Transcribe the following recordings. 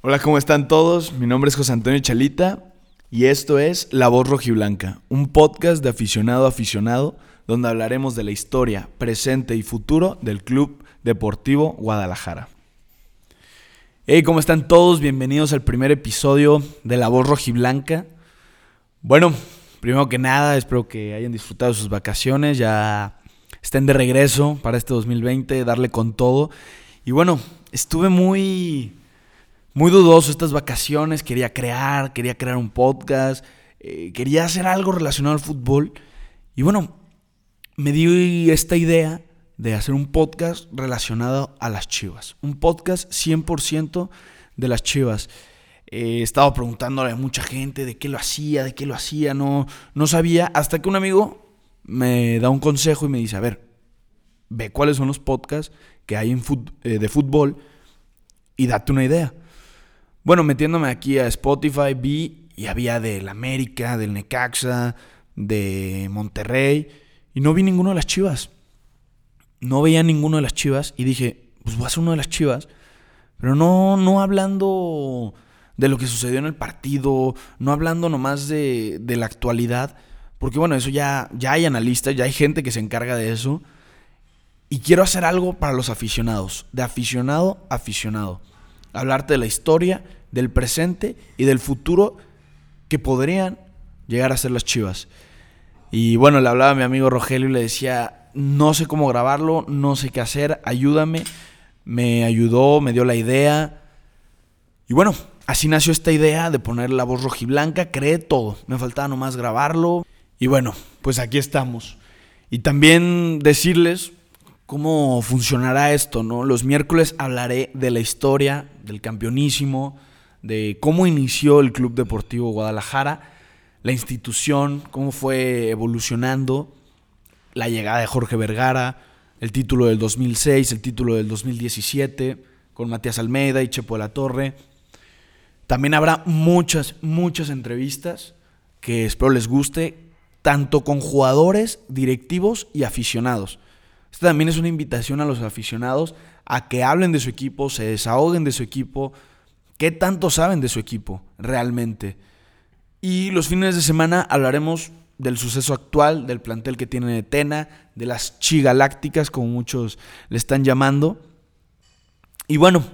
Hola, ¿cómo están todos? Mi nombre es José Antonio Chalita y esto es La Voz Rojiblanca, un podcast de aficionado a aficionado donde hablaremos de la historia, presente y futuro del Club Deportivo Guadalajara. Hey, ¿cómo están todos? Bienvenidos al primer episodio de La Voz Rojiblanca. Bueno, primero que nada, espero que hayan disfrutado sus vacaciones, ya estén de regreso para este 2020, darle con todo. Y bueno, estuve muy muy dudoso estas vacaciones, quería crear, quería crear un podcast, eh, quería hacer algo relacionado al fútbol. Y bueno, me di esta idea de hacer un podcast relacionado a las chivas. Un podcast 100% de las chivas. He estado preguntándole a mucha gente de qué lo hacía, de qué lo hacía, no, no sabía, hasta que un amigo me da un consejo y me dice, a ver, ve cuáles son los podcasts que hay en eh, de fútbol y date una idea. Bueno, metiéndome aquí a Spotify, vi y había del América, del Necaxa, de Monterrey, y no vi ninguno de las chivas. No veía ninguno de las chivas y dije, pues voy a hacer uno de las chivas, pero no, no hablando de lo que sucedió en el partido, no hablando nomás de, de la actualidad, porque bueno, eso ya, ya hay analistas, ya hay gente que se encarga de eso. Y quiero hacer algo para los aficionados, de aficionado a aficionado hablarte de la historia, del presente y del futuro que podrían llegar a ser las Chivas. Y bueno, le hablaba a mi amigo Rogelio y le decía, no sé cómo grabarlo, no sé qué hacer, ayúdame. Me ayudó, me dio la idea. Y bueno, así nació esta idea de poner la voz rojiblanca, creé todo. Me faltaba nomás grabarlo. Y bueno, pues aquí estamos. Y también decirles cómo funcionará esto, ¿no? Los miércoles hablaré de la historia del campeonísimo, de cómo inició el Club Deportivo Guadalajara, la institución, cómo fue evolucionando, la llegada de Jorge Vergara, el título del 2006, el título del 2017, con Matías Almeida y Chepo de la Torre. También habrá muchas, muchas entrevistas que espero les guste, tanto con jugadores, directivos y aficionados. Esta también es una invitación a los aficionados a que hablen de su equipo, se desahoguen de su equipo, qué tanto saben de su equipo realmente. Y los fines de semana hablaremos del suceso actual, del plantel que tiene Tena, de las chigalácticas, como muchos le están llamando. Y bueno,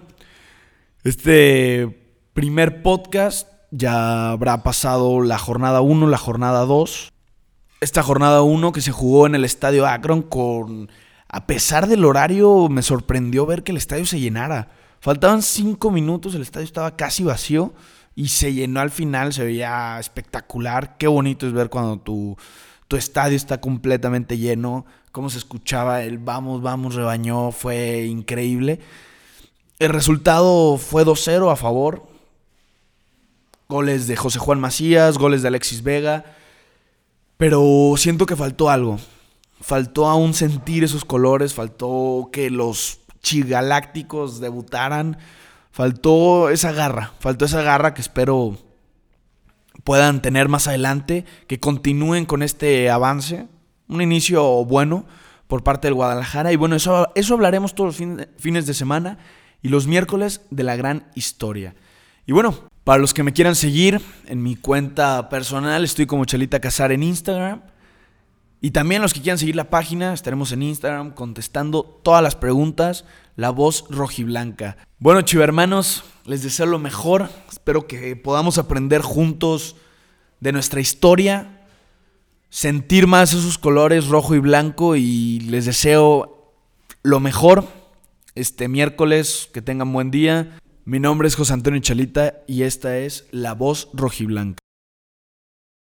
este primer podcast ya habrá pasado la jornada 1, la jornada 2. Esta jornada 1 que se jugó en el estadio Akron con a pesar del horario, me sorprendió ver que el estadio se llenara. Faltaban cinco minutos, el estadio estaba casi vacío y se llenó al final, se veía espectacular. Qué bonito es ver cuando tu, tu estadio está completamente lleno, cómo se escuchaba el vamos, vamos, rebañó, fue increíble. El resultado fue 2-0 a favor. Goles de José Juan Macías, goles de Alexis Vega. Pero siento que faltó algo faltó aún sentir esos colores, faltó que los chigalácticos debutaran, faltó esa garra, faltó esa garra que espero puedan tener más adelante, que continúen con este avance, un inicio bueno por parte del Guadalajara y bueno, eso, eso hablaremos todos los fines de semana y los miércoles de la gran historia. Y bueno, para los que me quieran seguir en mi cuenta personal, estoy como Chalita Casar en Instagram. Y también los que quieran seguir la página, estaremos en Instagram contestando todas las preguntas, la voz rojiblanca. Bueno, chivermanos, les deseo lo mejor. Espero que podamos aprender juntos de nuestra historia, sentir más esos colores rojo y blanco y les deseo lo mejor este miércoles, que tengan buen día. Mi nombre es José Antonio Chalita y esta es La Voz Rojiblanca.